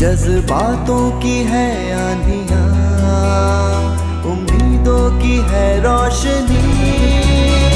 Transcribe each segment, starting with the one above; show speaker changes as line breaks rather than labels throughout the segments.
जज्बातों की है आंधिया उम्मीदों की है रोशनी।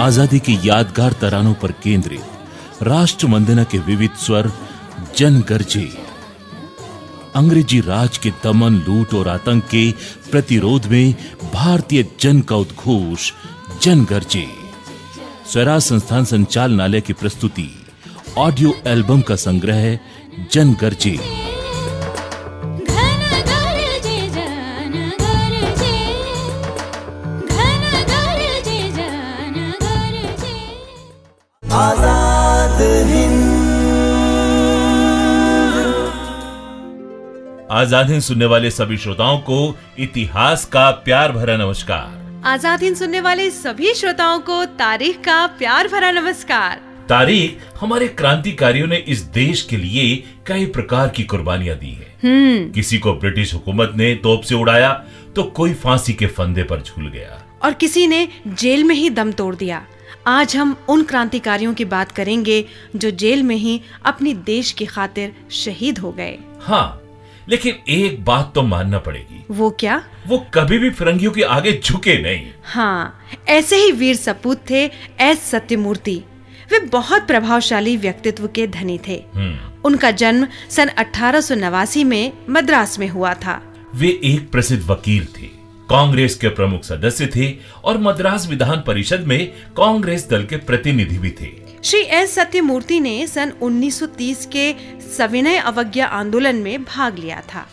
आज़ादी की यादगार तरानों पर केंद्रित राष्ट्र वंदना के विविध स्वर जन गरजे अंग्रेज़ी राज के दमन, लूट और आतंक के प्रतिरोध में भारतीय जन का उद्घोष जन गरजे स्वराज संस्थान संचालनालय की प्रस्तुति, ऑडियो एल्बम का संग्रह जन गरजे
आज़ाद हिंद
सुनने वाले सभी श्रोताओं को इतिहास का प्यार भरा नमस्कार।
आज़ाद हिंद सुनने वाले सभी श्रोताओं को तारीख का प्यार भरा नमस्कार।
तारीख हमारे क्रांतिकारियों ने इस देश के लिए कई प्रकार की कुर्बानियाँ दी है।
हम्म।
किसी को ब्रिटिश हुकूमत ने तोप से उड़ाया तो कोई फांसी के फंदे पर झूल गया।
और किसी ने जेल में ही दम तोड़ दिया। आज हम उन क्रांतिकारियों की बात करेंगे जो जेल में ही अपनी देश की खातिर शहीद हो गए।
हाँ लेकिन एक बात तो मानना पड़ेगी।
वो क्या?
वो कभी भी फिरंगियों के आगे झुके नहीं।
हाँ ऐसे ही वीर सपूत थे एस सत्यमूर्ति। वे बहुत प्रभावशाली व्यक्तित्व के धनी थे।
हम्म।
उनका जन्म सन अठारह सौ नवासी में मद्रास में हुआ था।
वे एक प्रसिद्ध वकील थे। कांग्रेस के प्रमुख सदस्य थे और मद्रास विधान परिषद में कांग्रेस दल के प्रतिनिधि भी थे।
श्री एस सत्यमूर्ति ने सन 1930 के सविनय अवज्ञा आंदोलन में भाग लिया था।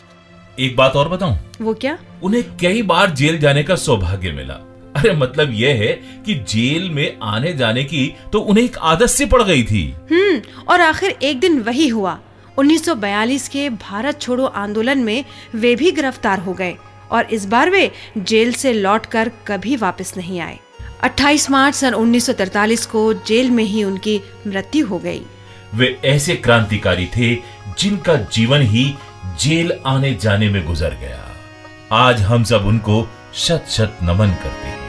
एक बात और बताऊँ?
वो क्या?
उन्हें कई बार जेल जाने का सौभाग्य मिला। अरे मतलब यह है कि जेल में आने जाने की तो उन्हें एक आदत सी पड़ गई थी।
हम्म और आखिर एक दिन वही हुआ। 1942 के भारत छोड़ो आंदोलन में वे भी गिरफ़्तार हो गए और इस बार वे जेल से लौटकर कभी वापस नहीं आए। 28 मार्च सन 1943 को जेल में ही उनकी मृत्यु हो गई।
वे ऐसे क्रांतिकारी थे जिनका जीवन ही जेल आने जाने में गुजर गया। आज हम सब उनको शत शत नमन करते हैं।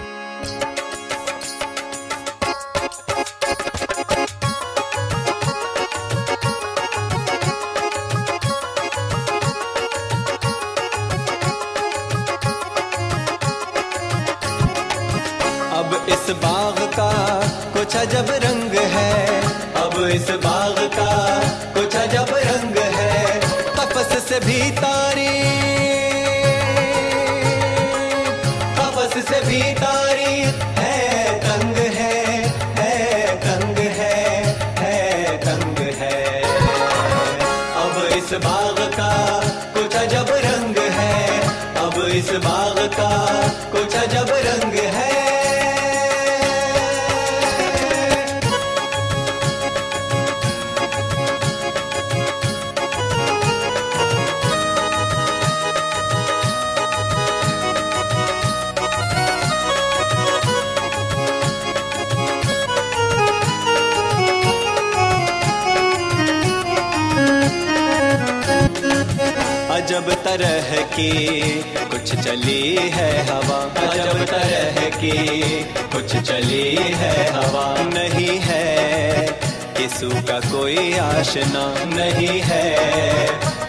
का कोई आशना नहीं है।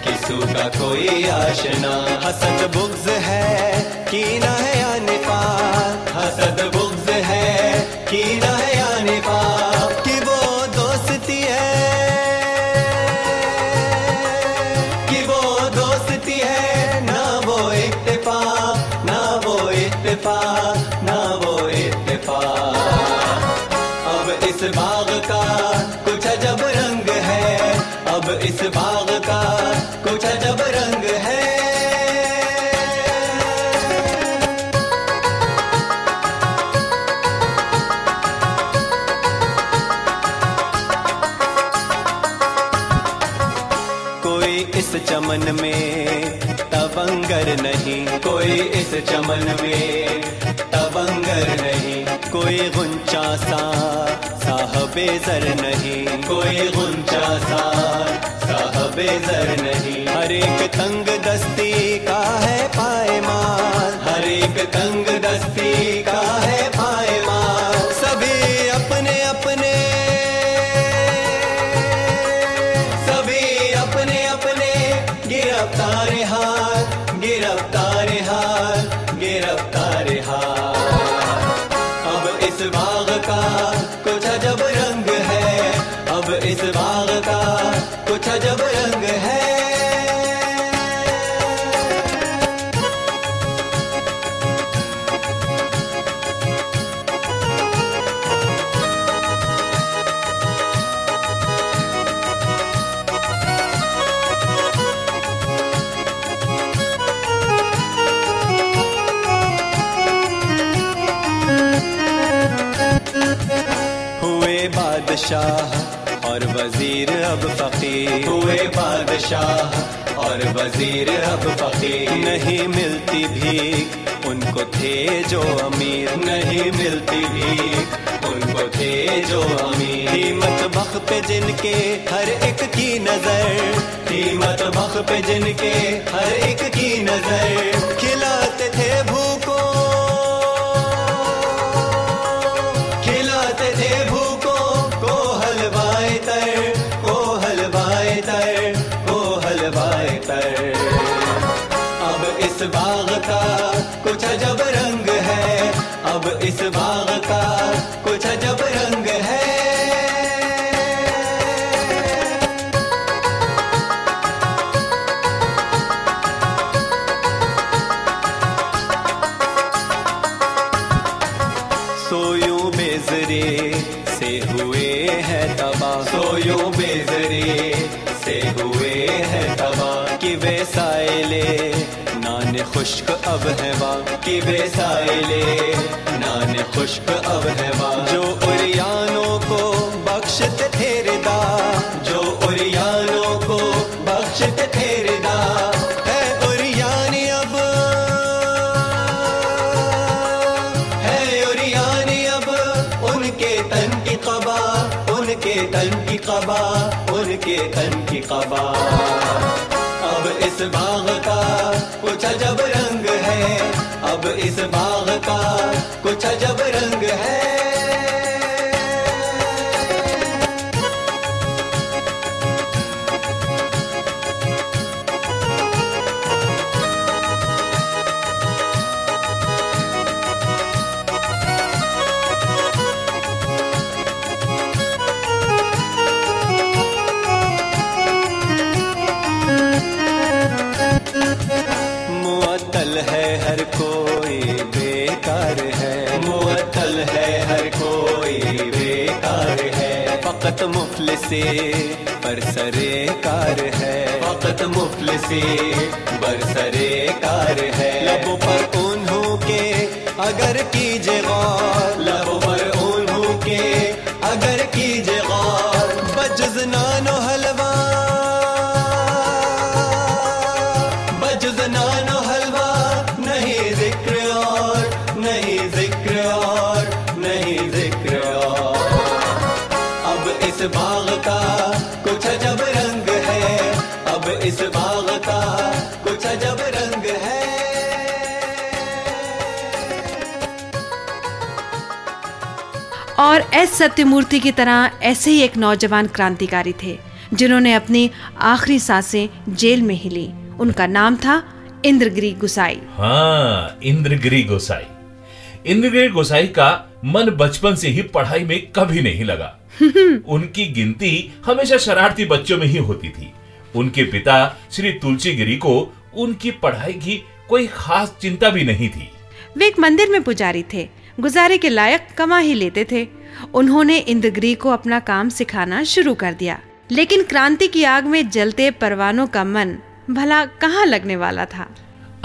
किसू का कोई आशना। हसद बुग्ज है, कीना है या निफाक हसद कोई इस चमन में तबंगर नहीं, कोई गुंचा सा साहबे जर नहीं। कोई गुंचा सा साहबे जर नहीं। हर एक तंग दस्ती का है पायमाल हर एक तंग दस्ती का है बादशाह और वज़ीर अब फकीर। हुए बादशाह और वज़ीर अब फकीर। नहीं मिलती भीख, उनको थे जो अमीर। नहीं मिलती भीख, उनको थे जो अमीर। कीमत बख पे जिनके हर एक की नज़र। कीमत बख पे जिनके हर एक की नज़र। खिलाते वा कि वे साइले नान खुश्क अब है जो उरियानों को बख्शते थे रिदा जो उरियानों को बख्शते थे रिदा है उरियानी अब। है उरियानी अब। उनके तन की कबा उनके तन की कबा उनके तन की कबा अब इस बाग का कुछ अजब रंग अब इस बाग का कुछ अजब रंग है। फकत से पर सरे कार है। वक़्त मुफ्ल पर सरे कार है। लबों पर उन्हों के अगर कीजे गौर। लबों पर उन्हों के अगर कीजे गौर। बजुज
एस सत्यमूर्ति की तरह ऐसे ही एक नौजवान क्रांतिकारी थे जिन्होंने अपनी आखिरी साँसें जेल में ही ली। उनका नाम था इंद्रगिरी गुसाई।
हाँ इंद्रगिरी गोसाई। इंद्रगिरी गोसाई का मन बचपन से ही पढ़ाई में कभी नहीं लगा। उनकी गिनती हमेशा शरारती बच्चों में ही होती थी। उनके पिता श्री तुलसीगिरी को उनकी पढ़ाई की कोई खास चिंता भी नहीं थी।
वे एक मंदिर में पुजारी थे। गुजारे के लायक कमा ही लेते थे। उन्होंने इंद्रगिरी को अपना काम सिखाना शुरू कर दिया। लेकिन क्रांति की आग में जलते परवानों का मन भला कहाँ लगने वाला था?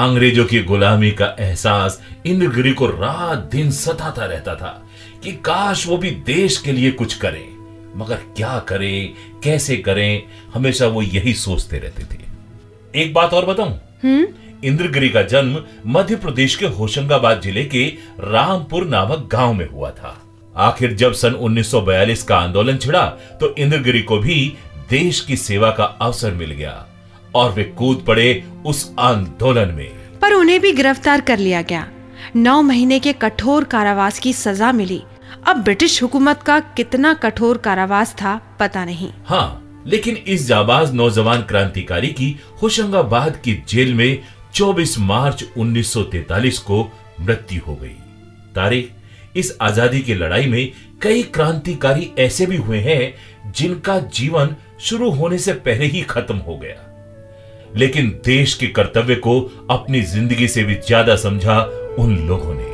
अंग्रेज़ों की गुलामी का एहसास इंद्रगिरी को रात दिन सताता रहता था कि काश वो भी देश के लिए कुछ करें। मगर क्या करें? कैसे करें? हमेशा वो यही सोचते रहते थे। एक बात और बताऊँ? इंद्रगिरी का जन्म मध्य प्रदेश के होशंगाबाद ज़िले के रामपुर नामक गाँव में हुआ था। आखिर जब सन 1942 का आंदोलन छिड़ा तो इंद्रगिरी को भी देश की सेवा का अवसर मिल गया और वे कूद पड़े उस आंदोलन में।
पर उन्हें भी गिरफ़्तार कर लिया गया। नौ महीने के कठोर कारावास की सजा मिली। अब ब्रिटिश हुकूमत का कितना कठोर कारावास था पता नहीं।
हाँ लेकिन इस जाबाज नौजवान क्रांतिकारी की होशंगाबाद की जेल में 24 मार्च 1943 को मृत्यु हो गई। तारीख इस आज़ादी की लड़ाई में कई क्रांतिकारी ऐसे भी हुए हैं, जिनका जीवन शुरू होने से पहले ही खत्म हो गया। लेकिन देश के कर्तव्य को अपनी ज़िंदगी से भी ज़्यादा समझा उन लोगों ने।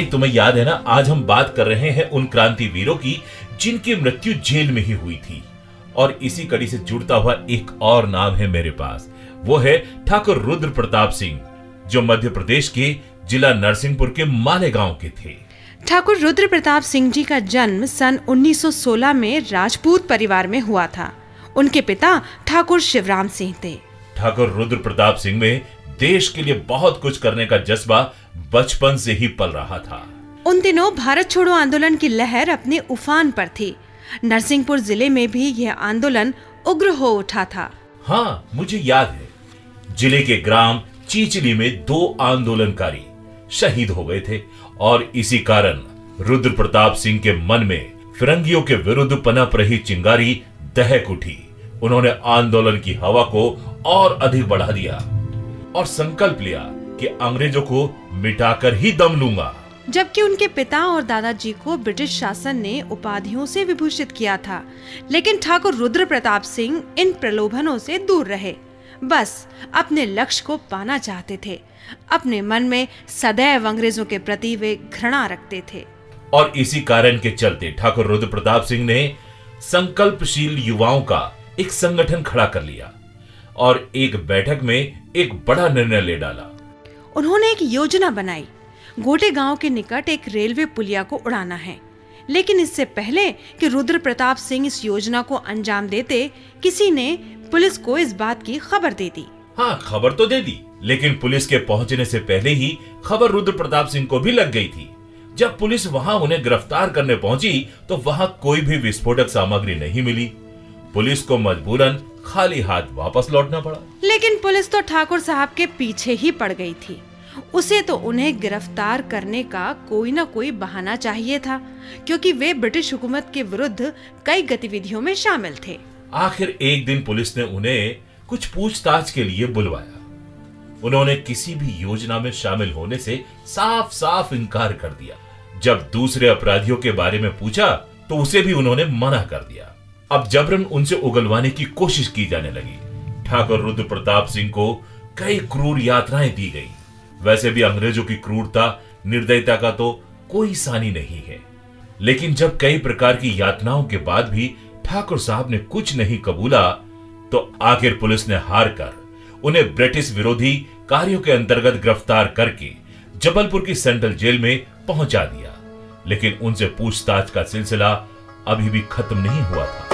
तारिक तुम्हें याद है ना? आज हम बात कर रहे हैं उन क्रांति वीरों की जिनकी मृत्यु जेल में ही हुई थी। और इसी कड़ी से जुड़ता हुआ एक और नाम है मेरे पास। वो है ठाकुर रुद्र प्रताप सिंह जो मध्य प्रदेश के जिला नरसिंहपुर के मालेगांव के थे।
ठाकुर रुद्र प्रताप सिंह जी का जन्म सन 1916 में राजपूत परिवार में हुआ था। उनके पिता ठाकुर शिवराम सिंह थे।
ठाकुर रुद्र प्रताप सिंह में देश के लिए बहुत कुछ करने का जज्बा बचपन से ही पल रहा था।
उन दिनों भारत छोड़ो आंदोलन की लहर अपने उफान पर थी। नरसिंहपुर ज़िले में भी यह आंदोलन उग्र हो उठा था।
हाँ मुझे याद है। ज़िले के ग्राम चीचली में दो आंदोलनकारी शहीद हो गए थे और इसी कारण रुद्र प्रताप सिंह के मन में फिरंगियों के विरुद्ध पनप रही चिंगारी दहक उठी। उन्होंने आंदोलन की हवा को और अधिक बढ़ा दिया और संकल्प लिया कि अंग्रेज़ों को मिटाकर ही दम लूँगा।
जबकि उनके पिता और दादाजी को ब्रिटिश शासन ने उपाधियों से विभूषित किया था लेकिन ठाकुर रुद्र प्रताप सिंह इन प्रलोभनों से दूर रहे। बस अपने लक्ष्य को पाना चाहते थे। अपने मन में सदैव अंग्रेज़ों के प्रति वे घृणा रखते थे।
और इसी कारण के चलते ठाकुर रुद्र प्रताप सिंह ने संकल्पशील युवाओं का एक संगठन खड़ा कर लिया और एक बैठक में एक बड़ा निर्णय ले डाला।
उन्होंने एक योजना बनाई। गोटे गाँव के निकट एक रेलवे पुलिया को उड़ाना है। लेकिन इससे पहले कि रुद्र प्रताप सिंह इस योजना को अंजाम देते किसी ने पुलिस को इस बात की खबर दे दी।
हाँ खबर तो दे दी लेकिन पुलिस के पहुँचने से पहले ही खबर रुद्र प्रताप सिंह को भी लग गई थी। जब पुलिस वहाँ उन्हें गिरफ़्तार करने पहुँची तो वहाँ कोई भी विस्फोटक सामग्री नहीं मिली। पुलिस को मजबूरन खाली हाथ वापस लौटना पड़ा।
लेकिन पुलिस तो ठाकुर साहब के पीछे ही पड़ गई थी। उसे तो उन्हें गिरफ़्तार करने का कोई ना कोई बहाना चाहिए था, क्योंकि वे ब्रिटिश हुकूमत के विरुद्ध कई गतिविधियों में शामिल थे।
आखिर एक दिन पुलिस ने उन्हें कुछ पूछताछ के लिए बुलवाया। उन्होंने किसी भी योजना में शामिल होने से साफ़ साफ़ इनकार कर दिया। जब दूसरे अपराधियों के बारे में पूछा तो उसे भी उन्होंने मना कर दिया। अब जबरन उनसे उगलवाने की कोशिश की जाने लगी। ठाकुर रुद्र प्रताप सिंह को कई क्रूर यात्राएँ दी गई। वैसे भी अंग्रेज़ों की क्रूरता, निर्दयता का तो कोई सानी नहीं है। लेकिन जब कई प्रकार की यातनाओं के बाद भी ठाकुर साहब ने कुछ नहीं कबूला तो आखिर पुलिस ने हार कर उन्हें ब्रिटिश विरोधी कार्यों के अंतर्गत गिरफ़्तार करके जबलपुर की सेंट्रल जेल में पहुँचा दिया। लेकिन उनसे पूछताछ का सिलसिला अभी भी खत्म नहीं हुआ था।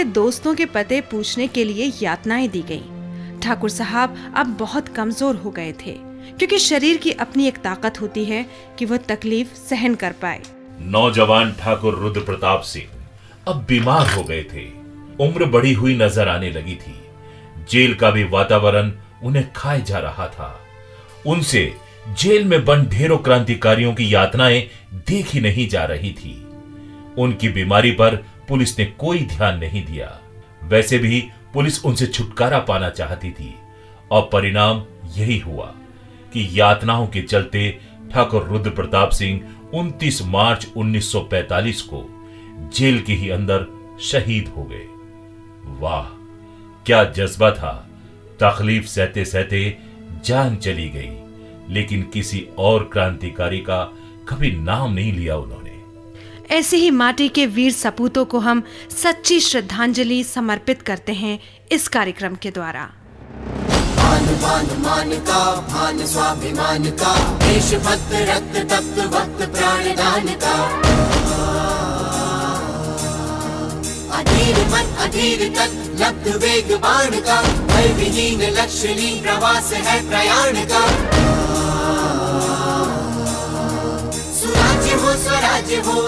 उनसे दोस्तों के पते पूछने के लिए यातनाएँ दी गईं। ठाकुर साहब अब बहुत कमज़ोर हो गए थे, क्योंकि शरीर की अपनी एक ताकत होती है कि वह तकलीफ़ सहन कर पाए।
नौजवान ठाकुर रुद्र प्रताप सिंह अब बीमार हो गए थे। उम्र बढ़ी हुई नज़र आने लगी थी। जेल का भी वातावरण उन्हें खाए जा रहा था। उनसे जेल में बंद ढेरों क्रांतिकारियों की यातनाएँ देखी नहीं जा रही थी। उनकी बीमारी पर पुलिस ने कोई ध्यान नहीं दिया। वैसे भी पुलिस उनसे छुटकारा पाना चाहती थी। और परिणाम यही हुआ कि यातनाओं के चलते ठाकुर रुद्र प्रताप सिंह 29 मार्च 1945 को जेल के ही अंदर शहीद हो गए। वाह, क्या जज्बा था। तकलीफ़ सहते सहते जान चली गई, लेकिन किसी और क्रांतिकारी का कभी नाम नहीं लिया उन्होंने।
ऐसे ही माटी के वीर सपूतों को हम सच्ची श्रद्धांजलि समर्पित करते हैं इस कार्यक्रम के द्वारा।
प्रवास है प्रयाण का हो, स्वराज्य हो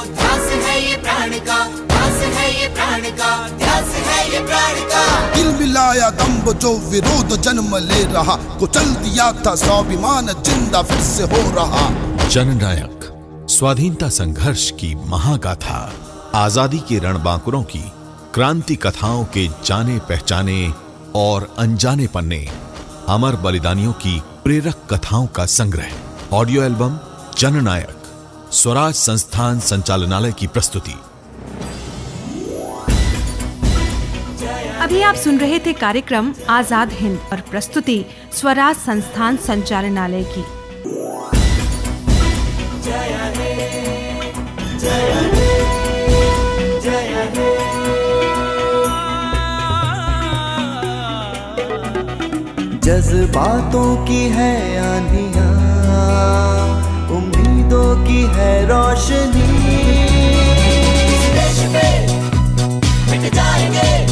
प्राण का ध्यास है ये प्राण का ध्यास है ये प्राण का।
दिल मिलाया दम्ब जो विरोध जन्म ले रहा कुचल दिया था स्वाभिमान ज़िंदा फिर से हो रहा।
जननायक स्वाधीनता संघर्ष की महागाथा आज़ादी के रणबांकुरों की क्रांति कथाओं के जाने पहचाने और अनजाने पन्ने अमर बलिदानियों की प्रेरक कथाओं का संग्रह। ऑडियो एल्बम जननायक स्वराज संस्थान संचालनालय की प्रस्तुति।
अभी आप सुन रहे थे कार्यक्रम आज़ाद हिंद और प्रस्तुति स्वराज संस्थान संचालनालय की।
जज्बातों की है आंधिया उम्मीदों की है रोशनी।
जाएँगे।